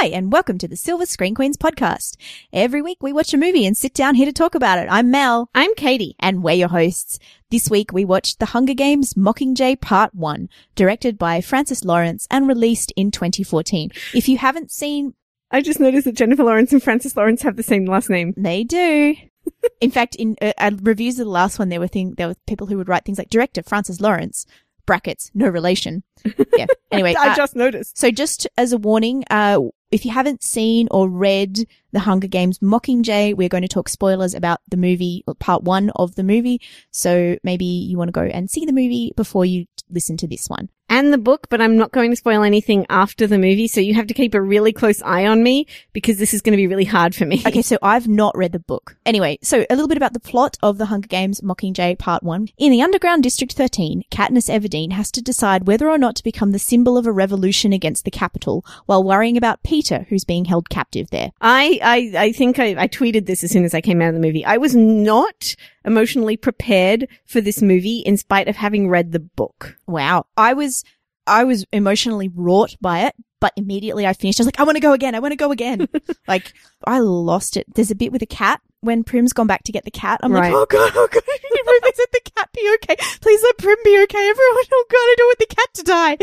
Hi, and welcome to the Silver Screen Queens podcast. Every week we watch a movie and sit down here to talk about it. I'm Mel. I'm Katie. And we're your hosts. This week we watched The Hunger Games Mockingjay Part 1, directed by Francis Lawrence and released in 2014. If you haven't seen, I just noticed that Jennifer Lawrence and Francis Lawrence have the same last name. they do. in fact, in uh, uh, reviews of the last one, there were thing, there were people who would write things like director Francis Lawrence, brackets, no relation. Yeah. Anyway, I uh, just noticed. So just as a warning, uh, if you haven't seen or read The Hunger Games Mockingjay, we're going to talk spoilers about the movie, part one of the movie. So maybe you want to go and see the movie before you listen to this one. And the book, but I'm not going to spoil anything after the movie, so you have to keep a really close eye on me because this is going to be really hard for me. Okay, so I've not read the book. Anyway, so a little bit about the plot of The Hunger Games Mockingjay Part 1. In the underground District 13, Katniss Everdeen has to decide whether or not to become the symbol of a revolution against the Capitol while worrying about Peeta, who's being held captive there. I, I, I think I, I tweeted this as soon as I came out of the movie. I was not emotionally prepared for this movie in spite of having read the book. Wow. I was, I was emotionally wrought by it, but immediately I finished. I was like, I want to go again. I want to go again. like, I lost it. There's a bit with a cat when Prim's gone back to get the cat. I'm Right. like, oh god, oh god, let the cat be okay. Please let Prim be okay. Everyone, oh god, I don't want the cat to die.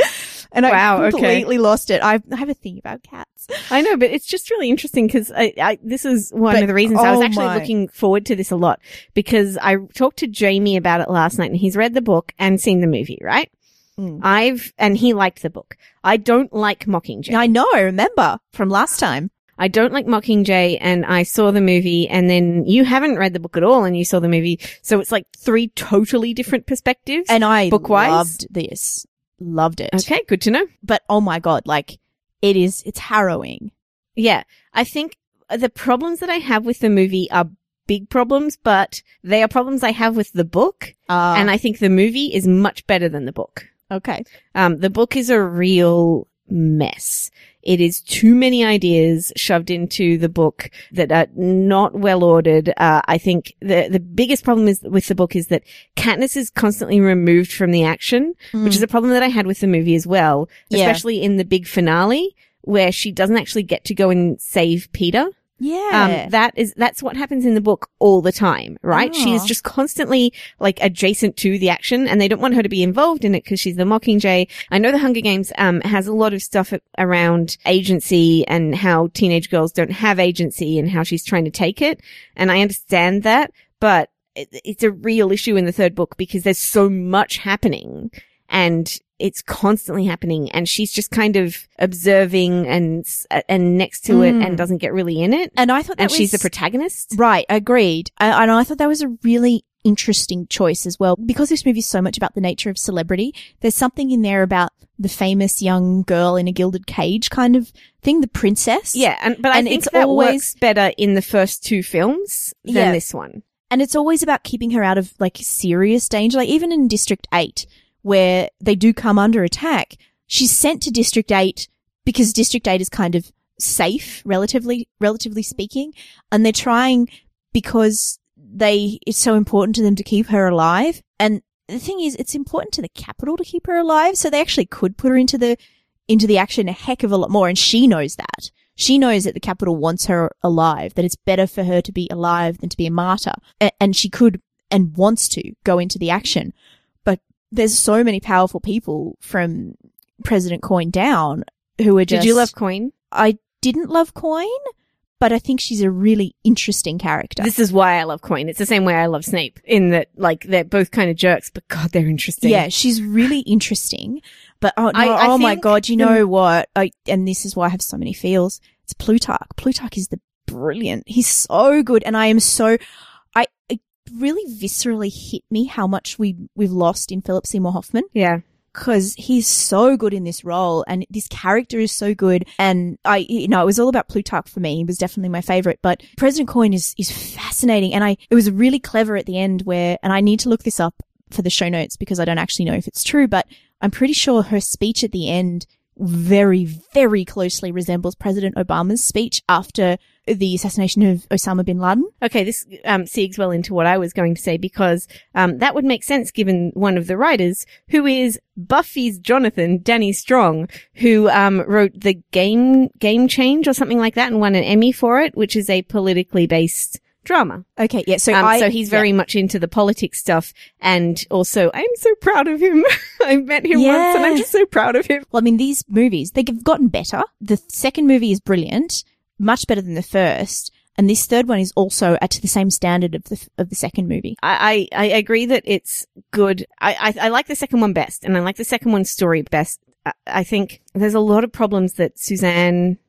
And Wow, I okay. completely lost it. I, I have a thing about cats. I know, but it's just really interesting because I, I, this is one But- of the reasons I was oh actually my. looking forward to this a lot because I talked to Jamie about it last night and he's read the book and seen the movie, right? Mm. I've, and he liked the book. I don't like Mockingjay. I know, I remember from last time. I don't like Mockingjay and I saw the movie and then you haven't read the book at all and you saw the movie. So it's like three totally different perspectives. And I Book-wise? loved this. Loved it. okay, good to know. But oh my god, like, it is, it's harrowing. Yeah. I think the problems that I have with the movie are big problems, but they are problems I have with the book. Uh, and I think the movie is much better than the book. okay. Um, the book is a real mess. It is too many ideas shoved into the book that are not well ordered. Uh, I think the, the biggest problem is with the book is that Katniss is constantly removed from the action, which is a problem that I had with the movie as well, Yeah. especially in the big finale where she doesn't actually get to go and save Peeta. Yeah. Um, that is, that's what happens in the book all the time, right? She is Oh. just constantly like adjacent to the action and they don't want her to be involved in it because she's the Mockingjay. I know the Hunger Games, um, has a lot of stuff around agency and how teenage girls don't have agency and how she's trying to take it. And I understand that, but it, it's a real issue in the third book because there's so much happening and it's constantly happening and she's just kind of observing and and next to it Mm. and doesn't get really in it and I thought that and she's the protagonist Right, agreed. I, and I thought that was a really interesting choice as well. Because this movie is so much about the nature of celebrity, there's something in there about the famous young girl in a gilded cage kind of thing, the princess. yeah and but i And think it's that always- works better in the first two films than Yeah. this one And it's always about keeping her out of like serious danger. Like even in District 8, where they do come under attack, she's sent to District 8 because District 8 is kind of safe, relatively, relatively speaking. And they're trying because they, it's so important to them to keep her alive. And the thing is, it's important to the Capitol to keep her alive. So they actually could put her into the, into the action a heck of a lot more. And she knows that. She knows that the Capitol wants her alive, that it's better for her to be alive than to be a martyr. A- and she could and wants to go into the action. There's so many powerful people from President Coin down who are just. did you love coin I didn't love Coin, but I think she's a really interesting character. this is why i love coin it's the same way i love snape in that like they're both kind of jerks but god they're interesting Yeah, she's really interesting. But oh, no, I- I oh my god, you the- know what? I, and this is why I have so many feels. It's Plutarch. Plutarch is the brilliant. He's so good, and I am so. Really viscerally hit me how much we we've lost in Philip Seymour Hoffman yeah because he's so good in this role and this character is so good. And I, you know, it was all about Plutarch for me. He was definitely my favorite, but President Coin is, is fascinating. And I, it was really clever at the end where, and I need to look this up for the show notes because I don't actually know if it's true, but I'm pretty sure her speech at the end very, very closely resembles President Obama's speech after the assassination of Osama bin Laden. Okay, this um, segues well into what I was going to say because um, that would make sense given one of the writers, who is Buffy's Jonathan, Danny Strong, who um, wrote the Game Game Change or something like that and won an Emmy for it, which is a politically based drama. Okay, yeah. So Um, I, so he's very yeah. much into the politics stuff, and also I'm so proud of him. I met him once, and I'm just so proud of him. Well, I mean, these movies they've gotten better. The second movie is brilliant, much better than the first, and this third one is also at the same standard of the of the second movie. I, I, I agree that it's good. I, I, I like the second one best, and I like the second one's story best. I think there's a lot of problems that Suzanne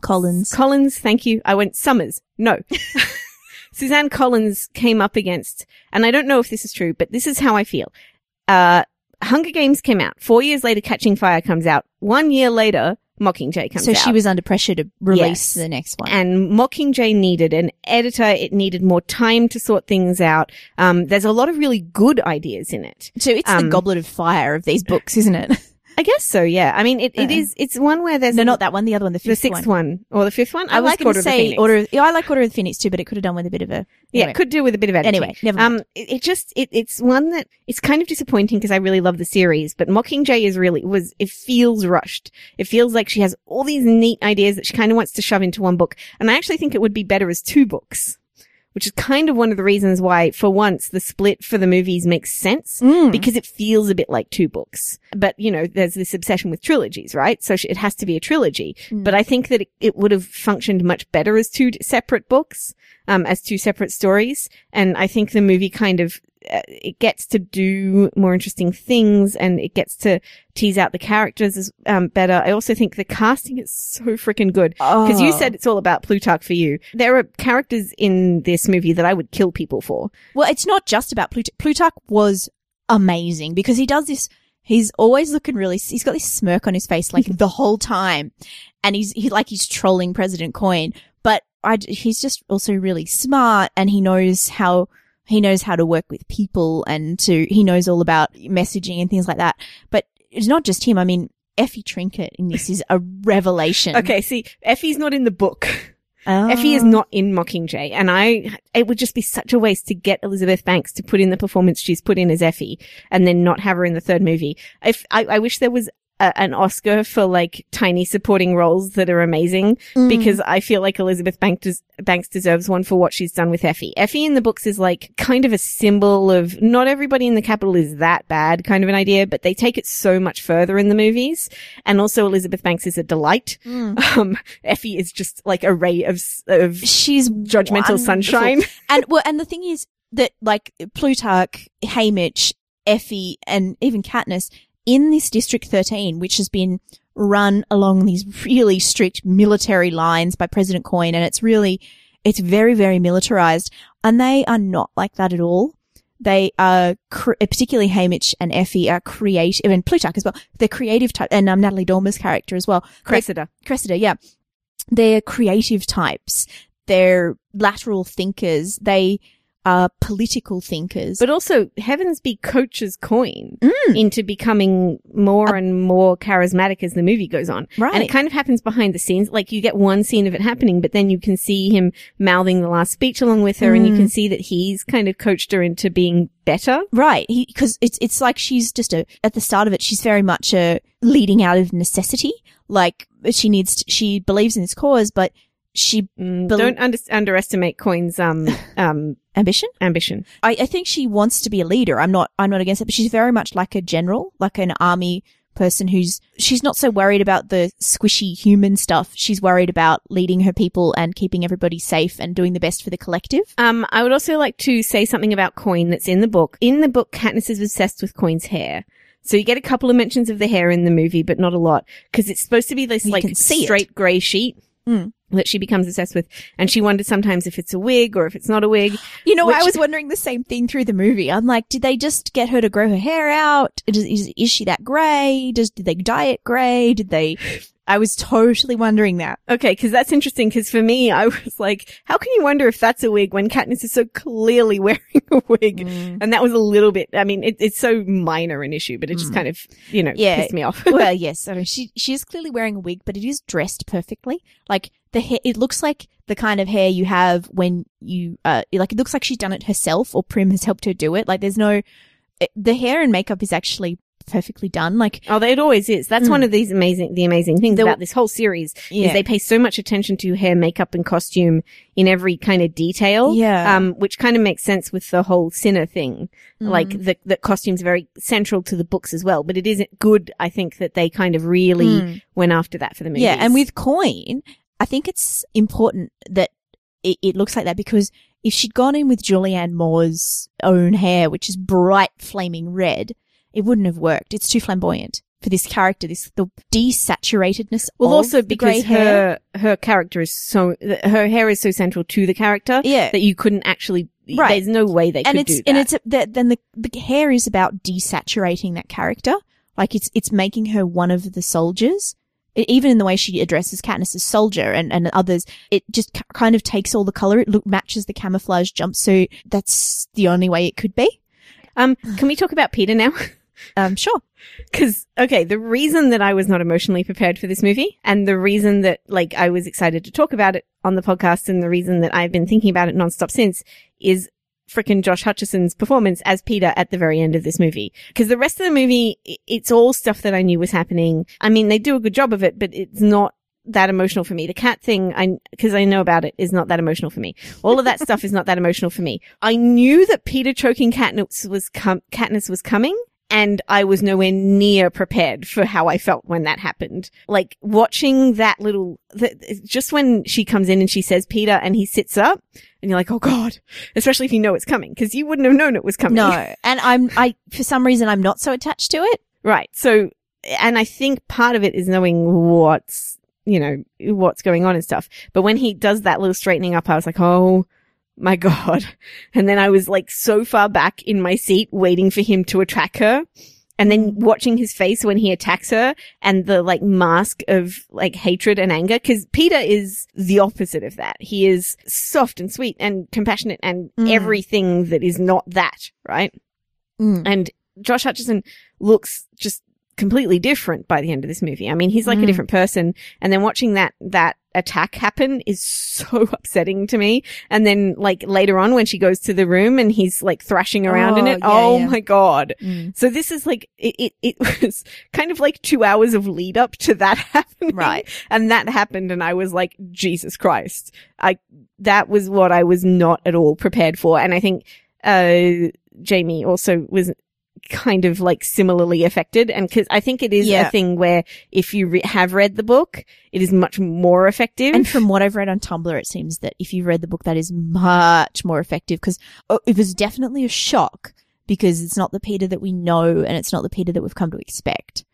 Collins. Collins, thank you. I went Summers. No. Suzanne Collins came up against, and I don't know if this is true, but this is how I feel. Uh, Hunger Games came out. Four years later, Catching Fire comes out. One year later, Mockingjay comes So out. So she was under pressure to release Yes. the next one. and Mockingjay needed an editor. It needed more time to sort things out. Um, there's a lot of really good ideas in it. so it's the um, Goblet of Fire of these books, isn't it? I guess so. Yeah. I mean, it, it Uh. it's one where there's no, not that one. The other one, the the sixth one. or the fifth one. I, I, was like Order to of the say Phoenix. Order. Of, yeah, I like Order of the Phoenix too, but it could have done with a bit of a. Yeah, anyway. it could do with a bit of editing. Anyway, never mind. Um, it, it just it, it's one that it's kind of disappointing because I really love the series, but Mockingjay is really was it feels rushed. It feels like she has all these neat ideas that she kind of wants to shove into one book, and I actually think it would be better as two books, which is kind of one of the reasons why, for once, the split for the movies makes sense Mm. because it feels a bit like two books. But, you know, there's this obsession with trilogies, right? So it has to be a trilogy. Mm. But I think that it, it would have functioned much better as two separate books, um, as two separate stories. And I think the movie kind of, it gets to do more interesting things and it gets to tease out the characters as, um, better. I also think the casting is so freaking good. Because you Oh. said it's all about Plutarch for you. There are characters in this movie that I would kill people for. Well, it's not just about Plutarch. Plutarch was amazing because he does this. He's always looking really. He's got this smirk on his face like the whole time, and he's he like he's trolling President Coin. But I, he's just also really smart, and he knows how he knows how to work with people, and to he knows all about messaging and things like that. But it's not just him. I mean, Effie Trinket in this is a revelation. Okay, see, Effie's not in the book. Oh. Effie is not in Mockingjay, and I, it would just be such a waste to get Elizabeth Banks to put in the performance she's put in as Effie, and then not have her in the third movie. If I, I wish there was a, an Oscar for like tiny supporting roles that are amazing, Mm. because I feel like Elizabeth Banks, des- Banks deserves one for what she's done with Effie. Effie in the books is like kind of a symbol of not everybody in the Capitol is that bad kind of an idea, but they take it so much further in the movies. And also Elizabeth Banks is a delight. Mm. Um, Effie is just like a ray of, of she's judgmental wonderful. sunshine. and well, and the thing is that like Plutarch, Haymitch, Effie, and even Katniss in this District 13, which has been run along these really strict military lines by President Coin, and it's really, it's very, very militarized, and they are not like that at all. They are, cr- particularly Haymitch and Effie are creative, and Plutarch as well. They're creative type, and um, Natalie Dormer's character as well. They're Cressida. Cressida, yeah. They're creative types. They're lateral thinkers. They are political thinkers. But also, Heavensbee coaches coin Mm. into becoming more and more charismatic as the movie goes on. right. And it kind of happens behind the scenes. Like you get one scene of it happening, but then you can see him mouthing the last speech along with her and you Mm. can see that he's kind of coached her into being better. right. Because it's, it's like she's just a, at the start of it, she's very much a leading out of necessity. Like she needs, to, she believes in this cause, but she, Mm, Bel- don't under- underestimate Coin's, um, um, ambition? ambition. I, I think she wants to be a leader. I'm not, I'm not against it, but she's very much like a general, like an army person who's, she's not so worried about the squishy human stuff. She's worried about leading her people and keeping everybody safe and doing the best for the collective. Um, I would also like to say something about Coin that's in the book. In the book, Katniss is obsessed with Coin's hair. So you get a couple of mentions of the hair in the movie, but not a lot, because it's supposed to be this You like straight grey sheet. Mm. That she becomes obsessed with. And she wonders sometimes if it's a wig or if it's not a wig. You know, I was wondering the same thing through the movie. I'm like, did they just get her to grow her hair out? Is, is, is she that grey? Does, did they dye it grey? Did they, I was totally wondering that. Okay, because that's interesting. Because for me, I was like, how can you wonder if that's a wig when Katniss is so clearly wearing a wig? Mm. And that was a little bit. I mean, it, it's so minor an issue, but it just Mm. kind of, you know, Yeah. pissed me off. well, yes, I mean, she she is clearly wearing a wig, but it is dressed perfectly. Like the hair, it looks like the kind of hair you have when you, uh, like it looks like she's done it herself, or Prim has helped her do it. Like there's no, it, the hair and makeup is actually perfectly done. Like Oh, it always is. That's Mm. one of these amazing, the amazing things The- about this whole series yeah, is they pay so much attention to hair, makeup, and costume in every kind of detail. Yeah. Um, which kind of makes sense with the whole Cinna thing. Like Mm. the the costume's very central to the books as well. But it isn't good. I think that they kind of really Mm. went after that for the movies. Yeah, and with Coin, I think it's important that it, it looks like that because if she'd gone in with Julianne Moore's own hair, which is bright flaming red, it wouldn't have worked. It's too flamboyant for this character. This the desaturatedness. well, also the because her her character is so her hair is so central to the character yeah, that you couldn't actually. Right. There's no way they and could it's do that. and it's that then the the hair is about desaturating that character. Like it's it's making her one of the soldiers. Even in the way she addresses Katniss as soldier and, and others, it just k- kind of takes all the color. It look matches the camouflage jumpsuit. That's the only way it could be. um, can we talk about Peeta now? Um, sure. Cause, okay, the reason that I was not emotionally prepared for this movie and the reason that, like, I was excited to talk about it on the podcast and the reason that I've been thinking about it nonstop since is frickin' Josh Hutcherson's performance as Peeta at the very end of this movie. Cause the rest of the movie, it's all stuff that I knew was happening. I mean, they do a good job of it, but it's not that emotional for me. The cat thing, I, cause I know about it, is not that emotional for me. All of that stuff is not that emotional for me. I knew that Peeta choking Katniss was com- Katniss was coming. And I was nowhere near prepared for how I felt when that happened. Like watching that little, the, just when she comes in and she says Peeta and he sits up and you're like, oh God, especially if you know it's coming because you wouldn't have known it was coming. No, and I'm I for some reason I'm not so attached to it. Right. So, and I think part of it is knowing what's, you know, what's going on and stuff. But when he does that little straightening up, I was like, oh my God. And then I was like so far back in my seat waiting for him to attack her. And then watching his face when he attacks her and the like mask of like hatred and anger. Cause Peeta is the opposite of that. He is soft and sweet and compassionate and Mm. everything that is not that, right? Mm. And Josh Hutcherson looks just completely different by the end of this movie. I mean, he's like a Mm. different person. And then watching that, that attack happen is so upsetting to me. And then like later on when she goes to the room and he's like thrashing around in Oh, it. yeah, oh yeah. my God. Mm. So this is like, it, it, it was kind of like two hours of lead up to that happening. Right. And that happened and I was like, Jesus Christ. I, that was what I was not at all prepared for. And I think, uh, Jamie also was kind of like similarly affected. And cause I think it is Yeah. a thing where if you re- have read the book, it is much more effective. And from what I've read on Tumblr, it seems that if you've read the book, that is much more effective because oh, it was definitely a shock because it's not the Peeta that we know and it's not the Peeta that we've come to expect.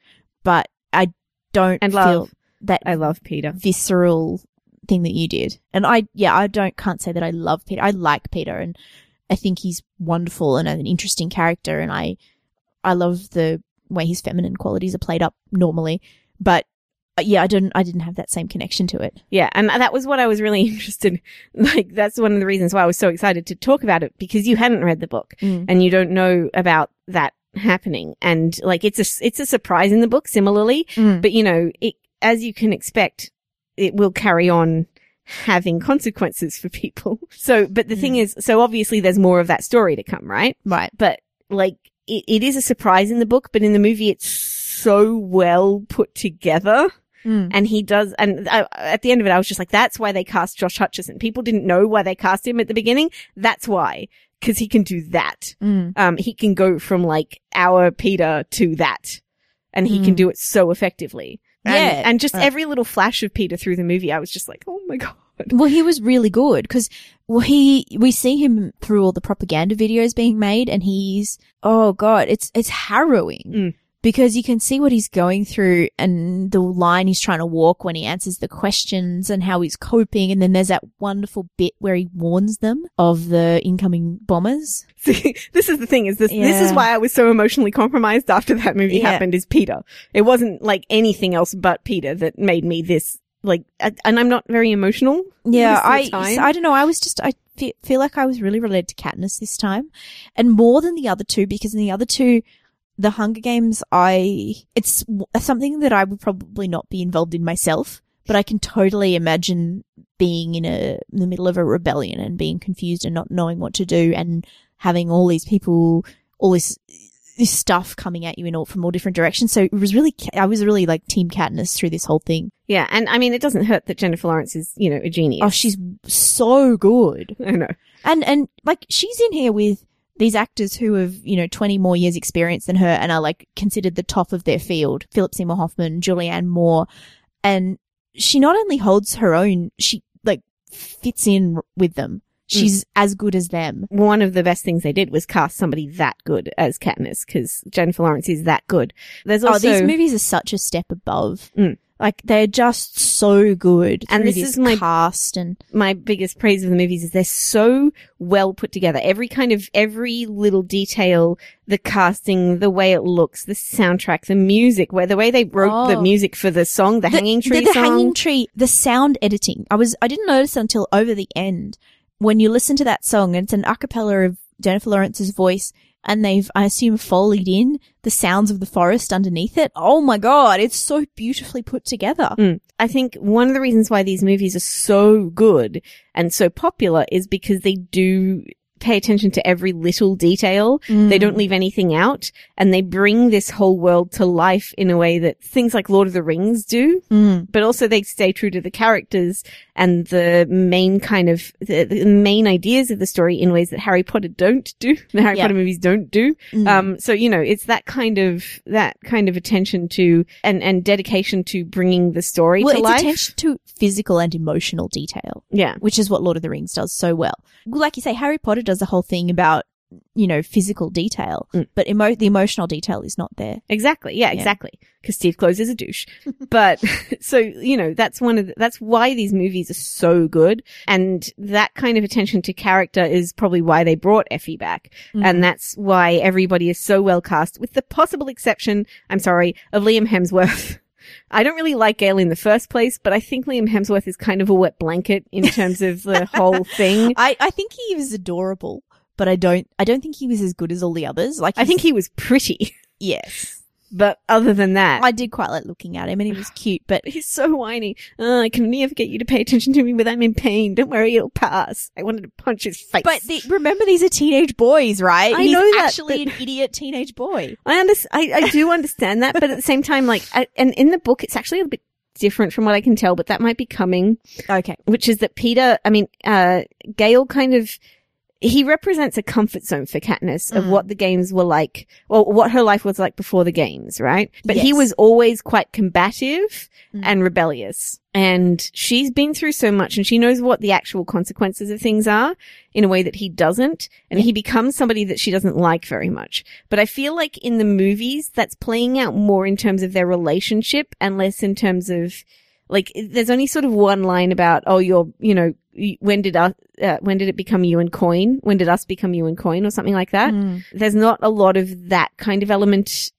But I don't And feel love. that I love Peeta. visceral thing that you did. And I, yeah, I don't, can't say that I love Peeta. I like Peeta and I think he's wonderful and an interesting character. And I, I love the way his feminine qualities are played up normally. But uh, yeah, I didn't, I didn't have that same connection to it. Yeah, and that was what I was really interested. Like that's one of the reasons why I was so excited to talk about it because you hadn't read the book Mm. and you don't know about that happening. And like it's a it's a surprise in the book similarly, Mm. but you know, it as you can expect, it will carry on having consequences for people. So, but the thing Mm. is, so obviously there's more of that story to come, right? Right. But like it, it is a surprise in the book, but in the movie it's so well put together. Mm. And he does, and I, at the end of it, I was just like, that's why they cast Josh Hutcherson. People didn't know why they cast him at the beginning. That's why. Cause he can do that. Mm. Um, he can go from like our Peeta to that. And he can Mm. do it so effectively. And, Yeah. And just Uh, every little flash of Peeta through the movie, I was just like, oh my God. Well, he was really good because well, he we see him through all the propaganda videos being made, and he's oh god, it's it's harrowing Mm. Because you can see what he's going through and the line he's trying to walk when he answers the questions and how he's coping. And then there's that wonderful bit where he warns them of the incoming bombers. See, this is the thing is this, this is why I was so emotionally compromised after that movie Yeah. happened is Peeta. It wasn't like anything else but Peeta that made me this, like, and I'm not very emotional. Yeah, most of the I. I don't know. I was just, I feel like I was really related to Katniss this time and more than the other two because in the other two, the Hunger Games, I, it's something that I would probably not be involved in myself, but I can totally imagine being in a, in the middle of a rebellion and being confused and not knowing what to do and having all these people, all this, this stuff coming at you in all, from all different directions. So it was really, I was really like team Katniss through this whole thing. Yeah. And I mean, it doesn't hurt that Jennifer Lawrence is, you know, a genius. Oh, she's so good. I know. And and like she's in here with these actors who have, you know, 20 more years experience than her and are like considered the top of their field. Philip Seymour Hoffman, Julianne Moore. And she not only holds her own, she like fits in with them. She's as good as them. One of the best things they did was cast somebody that good as Katniss because Jennifer Lawrence is that good. There's also, oh, these movies are such a step above. Mm. Like they're just so good. And through this is my- cast and my biggest praise of the movies is they're so well put together. Every kind of, every little detail, the casting, the way it looks, the soundtrack, the music, where the way they wrote the Oh. music for the song, the, hanging tree the, the song. hanging tree, the sound editing. I was I didn't notice until over the end when you listen to that song. And it's an a cappella of Jennifer Lawrence's voice, and they've I assume foleyed in the sounds of the forest underneath it. Oh my god, it's so beautifully put together. Mm. I think one of the reasons why these movies are so good and so popular is because they do pay attention to every little detail. They don't leave anything out and they bring this whole world to life in a way that things like Lord of the Rings do. Mm. but also they stay true to the characters and the main kind of the, the main ideas of the story in ways that Harry Potter don't do. The Harry Yeah. Potter movies don't do. Mm. Um, so you know, it's that kind of that kind of attention to and and dedication to bringing the story well, to it's life. attention to physical and emotional detail, yeah, which is what Lord of the Rings does so well. Like you say, Harry Potter does the whole thing about you know physical detail, Mm. but emo- the emotional detail is not there. exactly. Yeah, exactly. Because Steve Kloves is a douche. but so you know, that's one of the, that's why these movies are so good, and that kind of attention to character is probably why they brought Effie back. Mm. And that's why everybody is so well cast, with the possible exception, I'm sorry, of Liam Hemsworth. I don't really like Gale in the first place, but I think Liam Hemsworth is kind of a wet blanket in terms of the whole thing. I, I think he was adorable, but I don't I don't think he was as good as all the others. Like I think he was pretty, yes, but other than that, I did quite like looking at him, and he was cute. But he's so whiny. Oh, I can never get you to pay attention to me when I'm in pain. Don't worry, it'll pass. I wanted to punch his face. but the, remember these are teenage boys, right? I He's know that, actually an idiot teenage boy. I understand. I, I do understand that, but at the same time, like, I, and in the book, it's actually a bit different from what I can tell, but that might be coming. Okay, which is that Peeta, I mean, uh, Gale kind of, he represents a comfort zone for Katniss of Mm. what the games were like, or what her life was like before the games, right? But he was always quite combative Mm. and rebellious. And she's been through so much and she knows what the actual consequences of things are in a way that he doesn't. And he becomes somebody that she doesn't like very much. But I feel like in the movies, that's playing out more in terms of their relationship and less in terms of, like, there's only sort of one line about, oh, you're, you know, when did us, uh, when did it become you and coin? When did us become you and coin or something like that? Mm. There's not a lot of that kind of element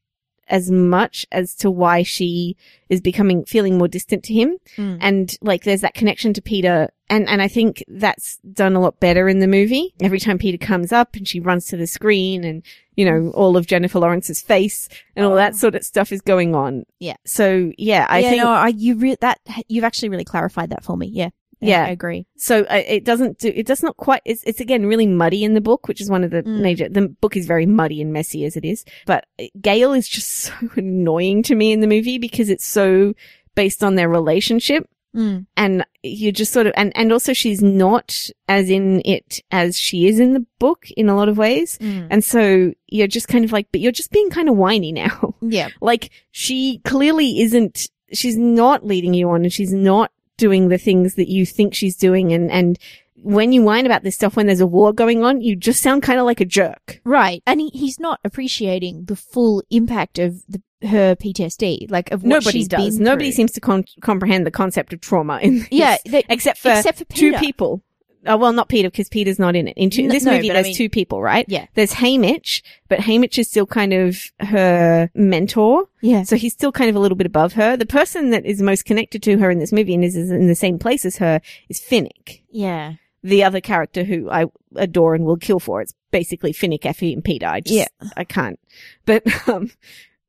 as much as to why she is becoming, feeling more distant to him. Mm. And like, there's that connection to Peeta. And, and I think that's done a lot better in the movie. Every time Peeta comes up and she runs to the screen and, you know, all of Jennifer Lawrence's face and all that sort of stuff is going on. Yeah. So yeah, I yeah, think, no, I, you re- that you've actually really clarified that for me. Yeah, Yeah. I agree. so uh, it doesn't do, it does not quite, it's, it's again really muddy in the book, which is one of the Mm. major, the book is very muddy and messy as it is. But Gale is just so annoying to me in the movie because it's so based on their relationship. Mm. and you just sort of and and also she's not as in it as she is in the book in a lot of ways Mm. and so you're just kind of like but you're just being kind of whiny now Yeah, like she clearly isn't she's not leading you on and she's not doing the things that you think she's doing and and when you whine about this stuff when there's a war going on you just sound kind of like a jerk right. And he, he's not appreciating the full impact of the her PTSD, like of what Nobody she's does. Nobody through. seems to con- comprehend the concept of trauma in this, Yeah, they- except for except for two people. Oh, well, not Peeta because Peeta's not in it. In two, this no, movie, but I there's mean- two people, right? Yeah. There's Haymitch, but Haymitch is still kind of her mentor. Yeah. So he's still kind of a little bit above her. The person that is most connected to her in this movie and is, is in the same place as her is Finnick. Yeah. The other character who I adore and will kill for. It's basically Finnick, Effie, and Peeta. I just, Yeah. I can't. But, um,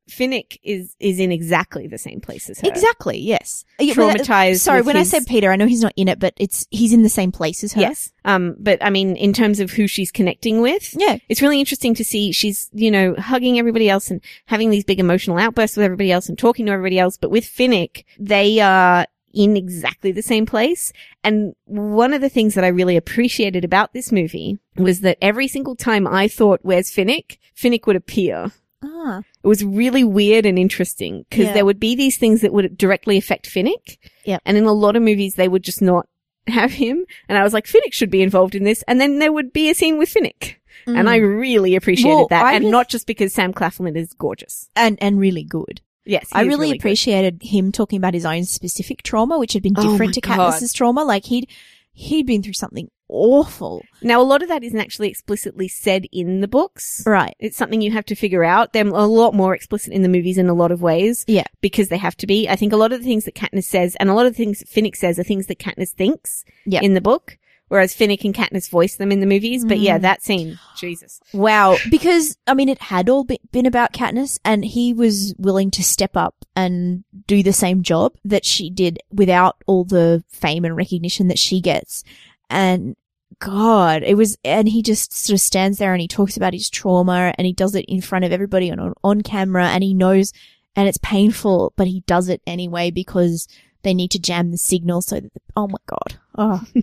Finnick is, is in exactly the same place as her. Exactly. Yes. Traumatized. Sorry, when I said Peeta, I know he's not in it, but it's he's in the same place as her. Yes. Um, but I mean, in terms of who she's connecting with, Yeah. it's really interesting to see she's, you know, hugging everybody else and having these big emotional outbursts with everybody else and talking to everybody else. But with Finnick, they are in exactly the same place. And one of the things that I really appreciated about this movie was that every single time I thought, where's Finnick? Finnick would appear. Ah. It was really weird and interesting because Yeah. there would be these things that would directly affect Finnick. Yep. And in a lot of movies, they would just not have him. And I was like, Finnick should be involved in this. And then there would be a scene with Finnick. And I really appreciated Mm. Well, that. I and really- not just because Sam Claflin is gorgeous. and and really good. Yes. I really, good. appreciated him talking about his own specific trauma, which had been Oh different my to God. Katniss's trauma. Like he'd he'd been through something awful. Now, a lot of that isn't actually explicitly said in the books. Right. It's something you have to figure out. They're a lot more explicit in the movies in a lot of ways. Yeah. Because they have to be. I think a lot of the things that Katniss says and a lot of the things that Finnick says are things that Katniss thinks in the book. Whereas Finnick and Katniss voice them in the movies. But yeah, Mm. that scene, Jesus. Wow. Because, I mean, it had all be- been about Katniss and he was willing to step up and do the same job that she did without all the fame and recognition that she gets. And God, it was, and he just sort of stands there and he talks about his trauma and he does it in front of everybody on, on camera and he knows, and it's painful, but he does it anyway because they need to jam the signal so that, the, oh my God. Oh.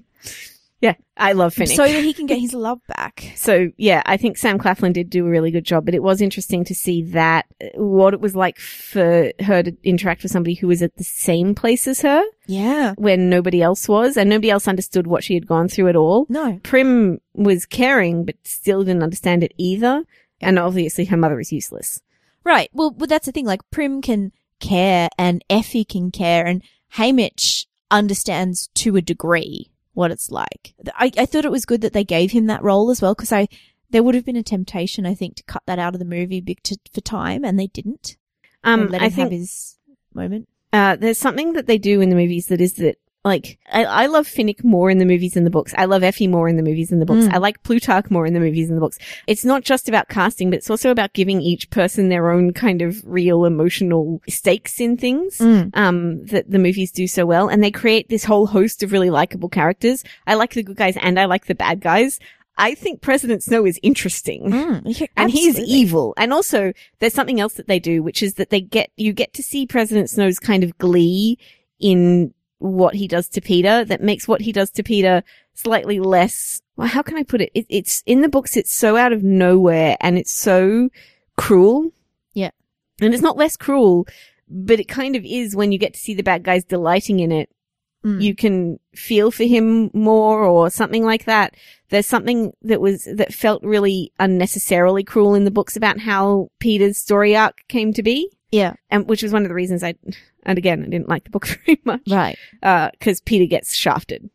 Yeah. I love Finnick. So that he can get his love back. So yeah, I think Sam Claflin did do a really good job, but it was interesting to see that uh, what it was like for her to interact with somebody who was at the same place as her Yeah. when nobody else was and nobody else understood what she had gone through at all. No. Prim was caring, but still didn't understand it either. And obviously her mother is useless. Right. Well, but that's the thing. Like Prim can care and Effie can care and Haymitch understands to a degree what it's like. I, I thought it was good that they gave him that role as well because I, there would have been a temptation, I think, to cut that out of the movie big to, for time and they didn't. They Um, let I him think have his moment. Uh, there's something that they do in the movies that is that, like, I, I love Finnick more in the movies than the books. I love Effie more in the movies than the books. Mm. I like Plutarch more in the movies than the books. It's not just about casting, but it's also about giving each person their own kind of real emotional stakes in things. Mm. Um, that the movies do so well. And they create this whole host of really likable characters. I like the good guys and I like the bad guys. I think President Snow is interesting Mm. Yeah, and he's evil. And also, there's something else that they do, which is that they get you get to see President Snow's kind of glee in what he does to Peeta. That makes what he does to Peeta slightly less. Well, how can I put it? it it's in the books. It's so out of nowhere, and it's so cruel. Yeah. and it's not less cruel, but it kind of is when you get to see the bad guys delighting in it Mm. you can feel for him more or something like that. There's something that was, that felt really unnecessarily cruel in the books about how Peeta's story arc came to be. Yeah. And which was one of the reasons I, and again, I didn't like the book very much. Right. Uh, cause Peeta gets shafted.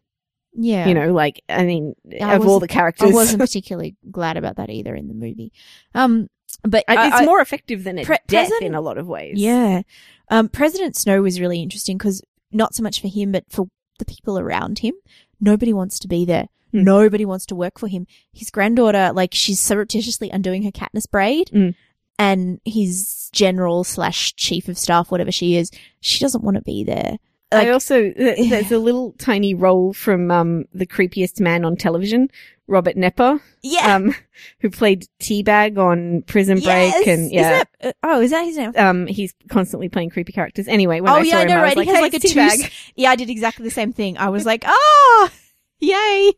Yeah. You know, like, I mean, I of all the characters. I wasn't particularly glad about that either in the movie. Um, but I- it's I- more effective than a Pre- death in a lot of ways. Yeah. Um, President Snow was really interesting because not so much for him, but for the people around him. Nobody wants to be there. Hmm. Nobody wants to work for him. His granddaughter, like, she's surreptitiously undoing her Katniss braid. Mm. And his general slash chief of staff, whatever she is, she doesn't want to be there. Like, I also there's a little tiny role from um the creepiest man on television, Robert Knepper, yeah. um, who played T-Bag on Prison Break, Yes! and Is yeah, that- uh, oh, is that his name? um, he's constantly playing creepy characters. Anyway, when oh I yeah, saw I him, know, I was right? like, has like a it's two. Yeah, I did exactly the same thing. I was like, oh, yay.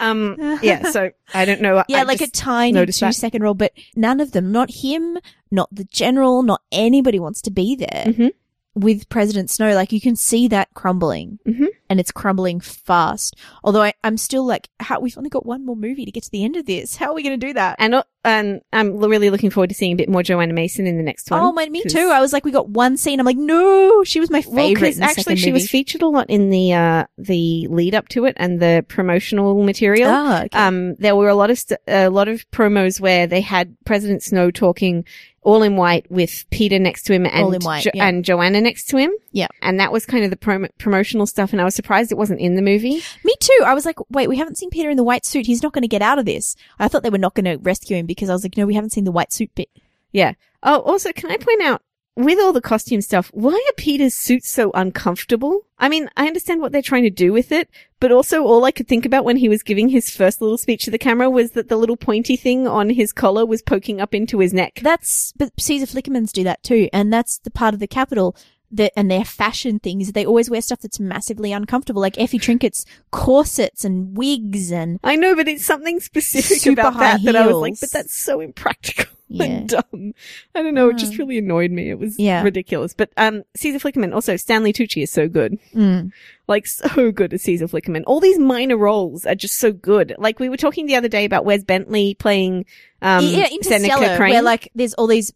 Um, yeah, so I don't know. Yeah, I like a tiny noticed two that. second role, but none of them, not him, not the general, not anybody wants to be there Mhm. with President Snow. Like you can see that crumbling. Mhm. And it's crumbling fast. Although I, I'm still like, how we've only got one more movie to get to the end of this. How are we going to do that? And, uh, and I'm really looking forward to seeing a bit more Johanna Mason in the next one. Oh, my, me 'cause- too. I was like, we got one scene. I'm like, no, she was my Well, in the actually she was featured a lot in the, uh, the lead up to it and the promotional material. Ah, okay. Um, there were a lot of st- a lot of promos where they had President Snow talking all in white with Peeta next to him and white, Jo- yeah. and Johanna next to him. Yeah. and that was kind of the prom- promotional stuff. And I was surprised it wasn't in the movie. Me too. I was like, wait, we haven't seen Peeta in the white suit. He's not going to get out of this. I thought they were not going to rescue him because I was like, no, we haven't seen the white suit bit. Yeah. Oh, also, can I point out with all the costume stuff, why are Peeta's suits so uncomfortable? I mean, I understand what they're trying to do with it, but also all I could think about when he was giving his first little speech to the camera was that the little pointy thing on his collar was poking up into his neck. That's, but Caesar Flickermans do that too. And that's the part of the Capitol that, and their fashion things. They always wear stuff that's massively uncomfortable, like Effie Trinket's corsets and wigs and I know, but it's something specific about that that I was like, but that's so impractical Yeah. dumb. I don't know. It just Uh. really annoyed me. It was Yeah. ridiculous. But um, Caesar Flickerman, also Stanley Tucci is so good. Mm. Like so good as Caesar Flickerman. All these minor roles are just so good. Like we were talking the other day about Wes Bentley playing um yeah, Seneca Interstellar, Crane. where like there's all these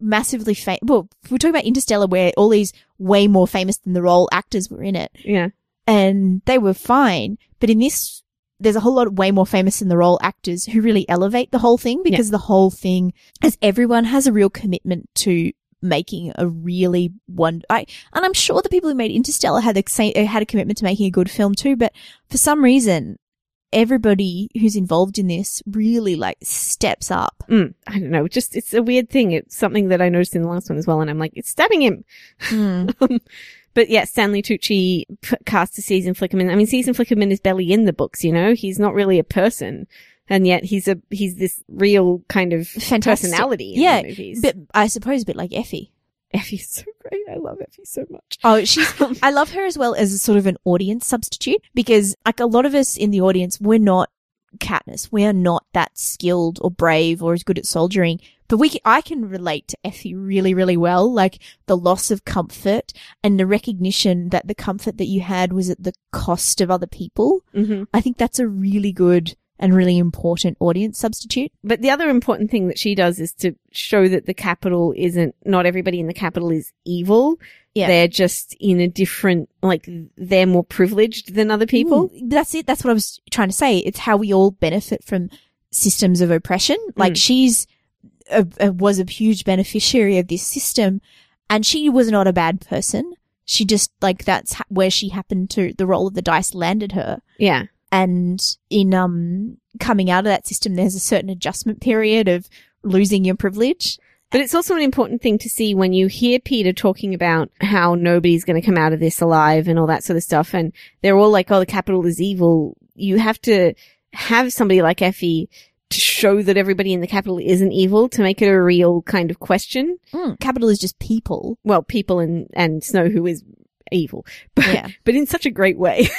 massively famous. Well, we're talking about Interstellar, where all these way more famous than the role actors were in it, yeah. and they were fine. But in this, there's a whole lot of way more famous than the role actors who really elevate the whole thing because the whole thing, as everyone has a real commitment to making a really one. I and I'm sure the people who made Interstellar had the same had a commitment to making a good film too, but for some reason. Everybody who's involved in this really like steps up. Mm, I don't know. Just it's a weird thing. It's something that I noticed in the last one as well, and I'm like, it's stabbing him. Mm. But yeah, Stanley Tucci cast as Caesar Flickerman. I mean, Caesar Flickerman is barely in the books, you know? He's not really a person. And yet he's a, he's this real kind of Fantastic. personality in Yeah, the movies. But I suppose a bit like Effie. Effie's so great. I love Effie so much. Oh, she's. Um, I love her as well as a sort of an audience substitute because, like, a lot of us in the audience, we're not Katniss. We're not that skilled or brave or as good at soldiering. But we, can, I can relate to Effie really, really well. Like the loss of comfort and the recognition that the comfort that you had was at the cost of other people. hmm I think that's a really good and really important audience substitute. But the other important thing that she does is to show that the Capitol isn't, not everybody in the Capitol is evil. Yeah. They're just in a different, like, they're more privileged than other people. Mm, that's it. That's what I was trying to say. It's how we all benefit from systems of oppression. Like Mm. she's a, a, was a huge beneficiary of this system, and she was not a bad person. She just like that's ha- where she happened to the roll of the dice landed her. Yeah. And in um coming out of that system, there's a certain adjustment period of losing your privilege. But it's also an important thing to see when you hear Peeta talking about how nobody's going to come out of this alive and all that sort of stuff. And they're all like, oh, the Capitol is evil. You have to have somebody like Effie to show that everybody in the Capitol isn't evil to make it a real kind of question. Hmm. Capitol is just people. Well, people and, and Snow who is evil, but, Yeah. but in such a great way.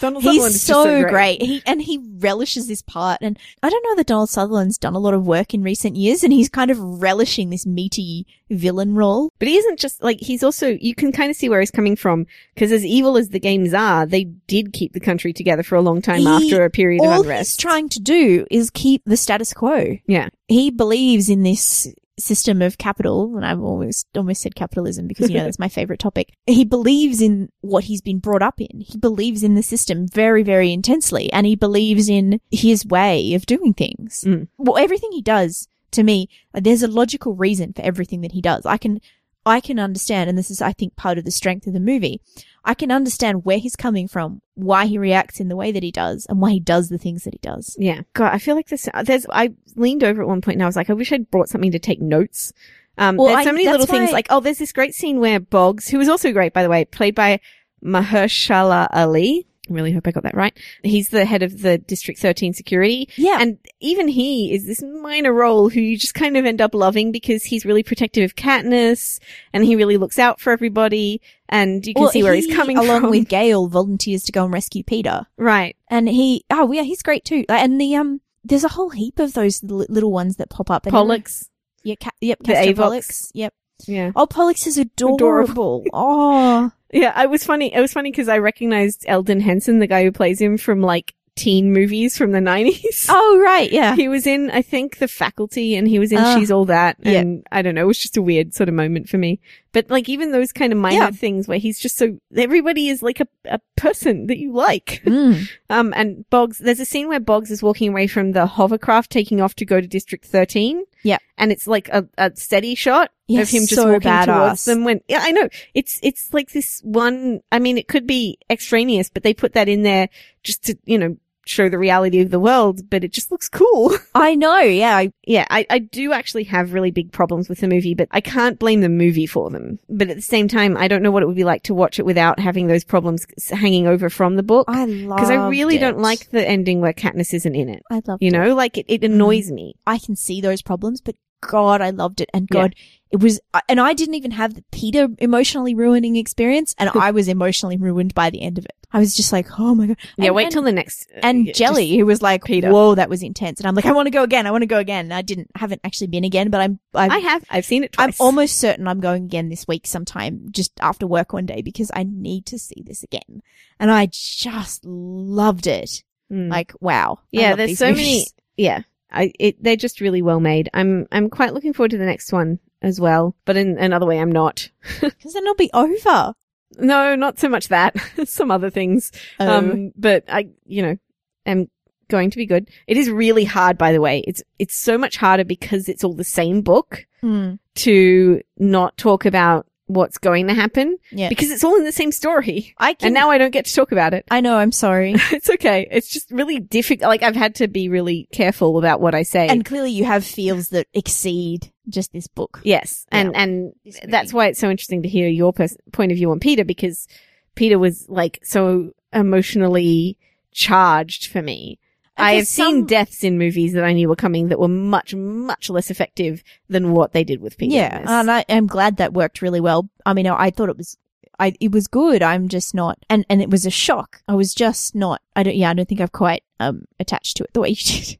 Donald Sutherland He's is so, just great. He and he relishes this part. And I don't know that Donald Sutherland's done a lot of work in recent years, and he's kind of relishing this meaty villain role. But he isn't just like he's also you can kind of see where he's coming from because as evil as the games are, they did keep the country together for a long time He- after a period of unrest. All he's trying to do is keep the status quo. yeah, He believes in this system of Capitol, and I've always almost said capitalism because you know that's my favorite topic. He believes in what he's been brought up in. He believes in the system very, very intensely, and he believes in his way of doing things. Mm. Well, everything he does to me, there's a logical reason for everything that he does. I can, I can understand, and this is, I think, part of the strength of the movie. I can understand where he's coming from, why he reacts in the way that he does, and why he does the things that he does. yeah. God, I feel like this. There's. I leaned over at one point and I was like, I wish I'd brought something to take notes. Um, Well, there's so I- many little things why- like oh, there's this great scene where Boggs, who was also great by the way, played by Mahershala Ali. I really hope I got that right. He's the head of the District 13 security. Yeah. And even he is this minor role who you just kind of end up loving because he's really protective of Katniss and he really looks out for everybody and you can Well, see where he, he's coming from. along from. with Gale volunteers to go and rescue Peeta. right. And he, oh yeah, he's great too. And the, um, there's a whole heap of those little ones that pop up. And Pollux. Yeah, ca- yep, The Avox. Pollux. Yep. Yeah. Oh, Pollux is adorable. oh, Yeah, it was funny. It was funny because I recognized Elden Henson, the guy who plays him from like teen movies from the 90s. oh, right, yeah. He was in, I think, The Faculty and he was in Ah. She's All That. Yeah. And I don't know, it was just a weird sort of moment for me. But like even those kind of minor Yeah. things where he's just so, everybody is like a, a person that you like. Mm. Um, and Boggs, there's a scene where Boggs is walking away from the hovercraft taking off to go to District 13. Yeah. And it's like a, a steady shot Yeah, of him just so walking badass. towards them when, yeah, I know. It's, it's like this one, I mean, it could be extraneous, but they put that in there just to, you know, show the reality of the world, but it just looks cool. I know, yeah. I, yeah, I, I do actually have really big problems with the movie, but I can't blame the movie for them. But at the same time, I don't know what it would be like to watch it without having those problems hanging over from the book. I love Because I really don't like the ending where Katniss isn't in it. I love You know, like it, it annoys mm. me. I can see those problems, but God, I loved it. And God, it was, and I didn't even have the Peeta emotionally ruining experience, and I was emotionally ruined by the end of it. I was just like, oh my God. Yeah, wait and- till the next. uh, and yeah, Jelly, who was like, Peeta. "Whoa, that was intense," and I'm like, "I want to go again. I want to go again." And I didn't, haven't actually been again, but I'm, I'm, I have. I've seen it I'm almost certain I'm going again this week sometime, just after work one day, because I need to see this again. And I just loved it. Mm. Like, wow. Yeah, there's so movies. many. Yeah, I it, they're just really well made. I'm I'm quite looking forward to the next one as well. But in another way, I'm not. because then it'll be over. No, not so much that. Some other things. Um, Um, but I, you know, am going to be good. It is really hard, by the way. It's it's so much harder because it's all the same book hmm, to not talk about what's going to happen yeah, because it's all in the same story. I can. And now I don't get to talk about it. I know. I'm sorry. It's okay. It's just really difficult. Like I've had to be really careful about what I say. and clearly, you have feels that exceed just this book. yes, and and that's why it's so interesting to hear your pers- point of view on Peeta because Peeta was like so emotionally charged for me. I have Because seen some- deaths in movies that I knew were coming that were much, much less effective than what they did with Peeta. Yeah, and I am glad that worked really well. I mean, I thought it was, I it was good. I'm just not, and and it was a shock. I was just not. I don't. Yeah, I don't think I've quite um attached to it the way you did.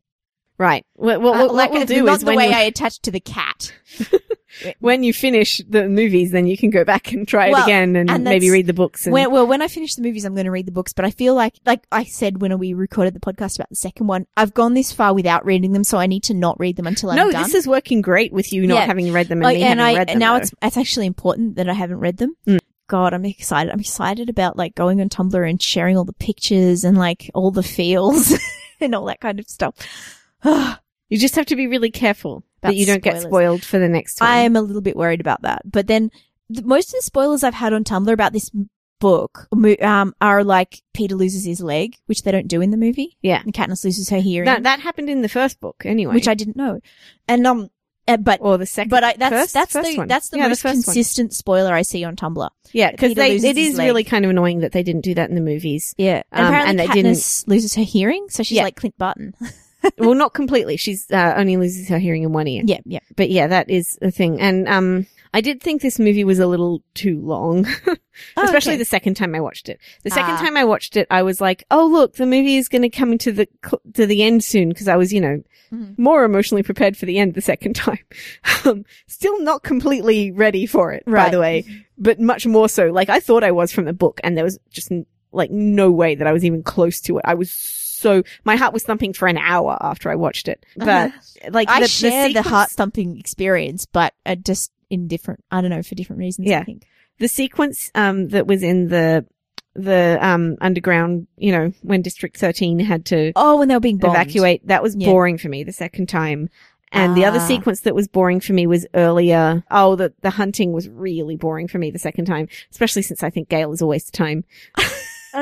Right. What, what, Uh, what like we'll do not is the way you, I attached to the cat. when you finish the movies, then you can go back and try it again and, and maybe read the books. And, When, well, when I finish the movies, I'm going to read the books. But I feel like, like I said when we recorded the podcast about the second one, I've gone this far without reading them, so I need to not read them until I'm no, done. this is working great with you not Yeah. having read them and Like, me and having I read them. now though. it's it's actually important that I haven't read them. Mm. God, I'm excited. I'm excited about like going on Tumblr and sharing all the pictures and like all the feels and all that kind of stuff. You just have to be really careful that you don't get spoiled for the next one. I am a little bit worried about that. But then the, most of the spoilers I've had on Tumblr about this book um, are like Peeta loses his leg, which they don't do in the movie. Yeah. And Katniss loses her hearing, that, that happened in the first book anyway. which I didn't know. And um, uh, but or the second. but I, that's first, that's first the one. that's the Yeah, most one. consistent spoiler I see on Tumblr. Yeah, because Peeta they loses it is really kind of annoying that they didn't do that in the movies. Yeah, and Um, apparently and they Katniss loses her hearing, so she's Yeah. like Clint Barton. well, not completely. She's uh, only loses her hearing in one ear. yeah, yeah. But yeah, that is a thing. And um, I did think this movie was a little too long, Oh, especially okay. the second time I watched it. The second Ah. time I watched it, I was like, "Oh, look, the movie is going to come to the cl- to the end soon," because I was, you know, Mhm. more emotionally prepared for the end the second time. um, still not completely ready for it, by the way, but much more so. Like I thought I was from the book, and there was just like no way that I was even close to it. I was so my heart was thumping for an hour after I watched it, but like I the, share the, sequence- heart thumping experience, but uh, just in different. I don't know for different reasons. Yeah. I think. the sequence um that was in the the um underground you know when district 13 had to Oh, when they were being bombed. evacuate that was Yeah. boring for me the second time and the other Ah. sequence that was boring for me was earlier oh the the hunting was really boring for me the second time especially since i think Gale is a waste of time Uh,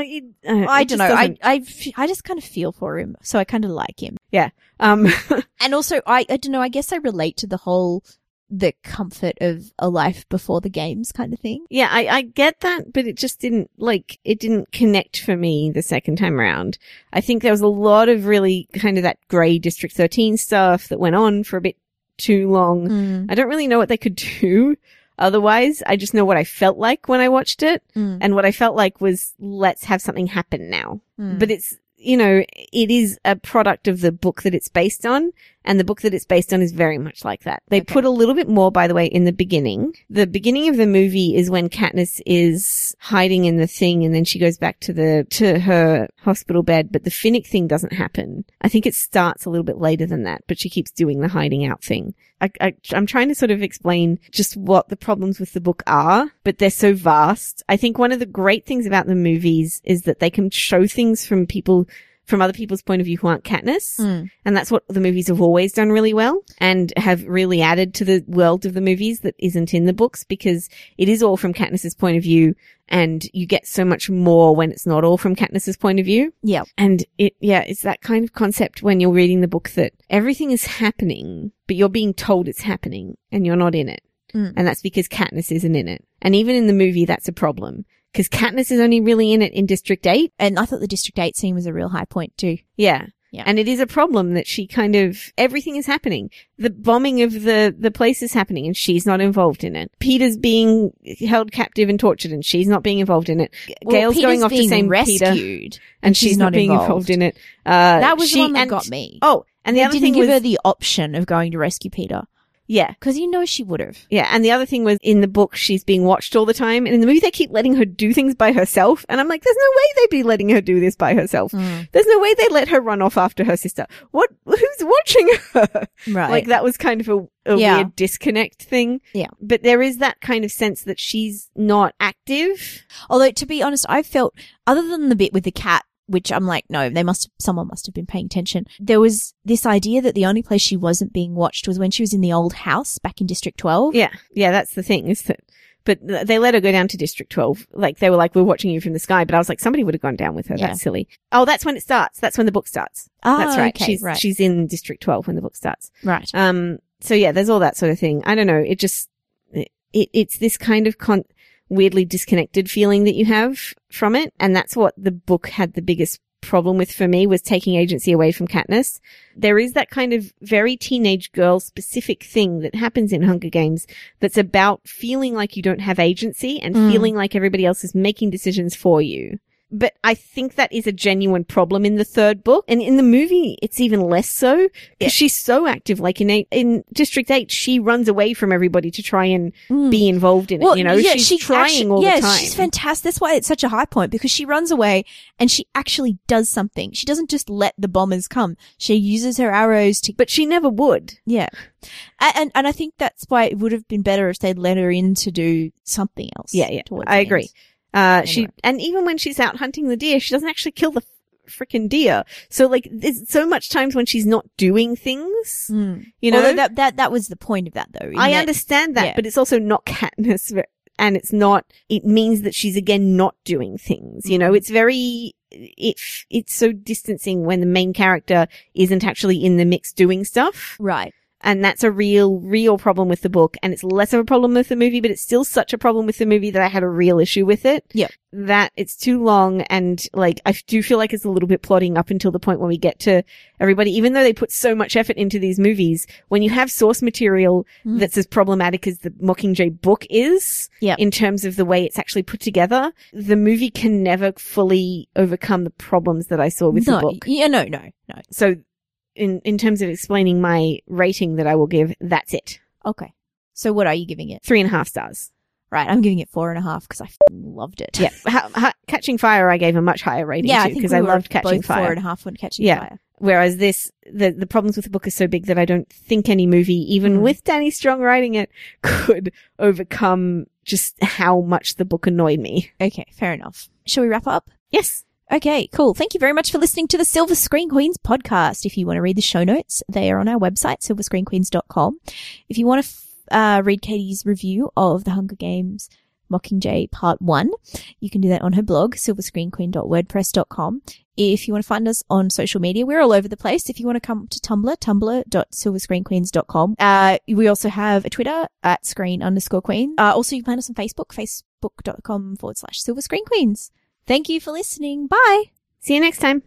uh, I don't know. I, doesn't- I, I just kind of feel for him, so I kind of like him. Yeah. Um And also, I, I don't know. I guess I relate to the whole the comfort of a life before the games kind of thing. Yeah, I, I get that, but it just didn't like it didn't connect for me the second time around. I think there was a lot of really kind of that grey District Thirteen stuff that went on for a bit too long. Mm. I don't really know what they could do otherwise. I just know what I felt like when I watched it, Mm. and what I felt like was let's have something happen now. Mm. But it's you know it is a product of the book that it's based on, And the book that it's based on is very much like that. They Okay. put a little bit more, by the way, in the beginning. The beginning of the movie is when Katniss is hiding in the thing and then she goes back to the, to her hospital bed, but the Finnick thing doesn't happen. I think it starts a little bit later than that, but she keeps doing the hiding out thing. I, I, I'm trying to sort of explain just what the problems with the book are, but they're so vast. I think one of the great things about the movies is that they can show things from people, from other people's point of view who aren't Katniss. Mm. And that's what the movies have always done really well and have really added to the world of the movies that isn't in the books because it is all from Katniss's point of view and you get so much more when it's not all from Katniss's point of view. Yeah. And it, yeah, it's that kind of concept when you're reading the book that everything is happening, but you're being told it's happening and you're not in it. Mm. And that's because Katniss isn't in it. And even in the movie, that's a problem because Katniss is only really in it in District 8 And I thought the District 8 scene was a real high point too. yeah. Yeah. And it is a problem that she kind of, everything is happening. The bombing of the, the place is happening and she's not involved in it. Peeta's being held captive and tortured and she's not being involved in it. Gale's Peeta's going off to rescued, Peeta and she's, she's not, not being involved. involved in it. Uh, that was she, the one that and- got me. Oh, and the they other didn't thing give was, her the option of going to rescue Peeta yeah, because you know she would have. yeah. And the other thing was in the book, she's being watched all the time. And in the movie, they keep letting her do things by herself. And I'm like, there's no way they'd be letting her do this by herself. Mm. There's no way they'd let her run off after her sister. What, who's watching her? Right. Like that was kind of a, a Yeah. weird disconnect thing. Yeah. But there is that kind of sense that she's not active. Although to be honest, I felt other than the bit with the cat, which I'm like, no, they must someone must have been paying attention. There was this idea that the only place she wasn't being watched was when she was in the old house back in District 12. Yeah. Yeah. That's the thing is that, but they let her go down to District 12. Like they were like, we're watching you from the sky. But I was like, somebody would have gone down with her. Yeah. That's silly. Oh, that's when it starts. That's when the book starts. Ah, that's right. okay, she's, right. she's in District 12 when the book starts. right. Um, so yeah, there's all that sort of thing. I don't know. It just, it, it's this kind of con, weirdly disconnected feeling that you have from it. And that's what the book had the biggest problem with for me was taking agency away from Katniss. There is that kind of very teenage girl specific thing that happens in Hunger Games that's about feeling like you don't have agency and Mm. feeling like everybody else is making decisions for you. But I think that is a genuine problem in the third book. And in the movie, it's even less so because Yeah. she's so active. Like in eight, in District 8, she runs away from everybody to try and Mm. be involved in it. you know, she's she trying actu- all yeah, the time. she's fantastic. That's why it's such a high point because she runs away and she actually does something. She doesn't just let the bombers come. She uses her arrows to, but she never would. yeah. A- And, and I think that's why it would have been better if they'd let her in to do something else. Yeah, yeah. I agree. end. Uh, she, and even when she's out hunting the deer, she doesn't actually kill the freaking deer. So like, there's so much times when she's not doing things, Mm. you know? Although that, that, that was the point of that though. I that- understand that, yeah. but it's also not Katniss, and it's not. It means that she's again not doing things. You know, Mhm. it's very. It it's so distancing when the main character isn't actually in the mix doing stuff, Right. And that's a real, real problem with the book. And it's less of a problem with the movie, but it's still such a problem with the movie that I had a real issue with it. Yep. That it's too long, and like I do feel like it's a little bit plotting up until the point when we get to everybody. Even though they put so much effort into these movies, when you have source material Mm. that's as problematic as the Mockingjay book is Yep. in terms of the way it's actually put together, the movie can never fully overcome the problems that I saw with no, the book. Yeah, no, no, no. So in, in terms of explaining my rating that I will give, that's it. Okay. So what are you giving it? Three and a half stars. Right. I'm giving it four and a half because I loved it. Yeah. Ha- ha- Catching Fire, I gave a much higher rating Yeah, I because we I loved Catching both Four Fire. and a half when catching Yeah. fire. Whereas this, the, the problems with the book are so big that I don't think any movie, even Mm. with Danny Strong writing it, could overcome just how much the book annoyed me. Okay, fair enough. Shall we wrap up? Yes. Okay, cool. Thank you very much for listening to the Silver Screen Queens podcast. If you want to read the show notes, they are on our website, silverscreenqueens.com. If you want to f- uh, read Katie's review of The Hunger Games Mockingjay Part 1, you can do that on her blog, silverscreenqueen.wordpress.com. If you want to find us on social media, we're all over the place. If you want to come to Tumblr, tumblr.silverscreenqueens.com. Uh, we also have a Twitter at screen underscore queen. Uh, also, you can find us on Facebook, facebook.com forward slash silverscreenqueens. Thank you for listening. Bye. See you next time.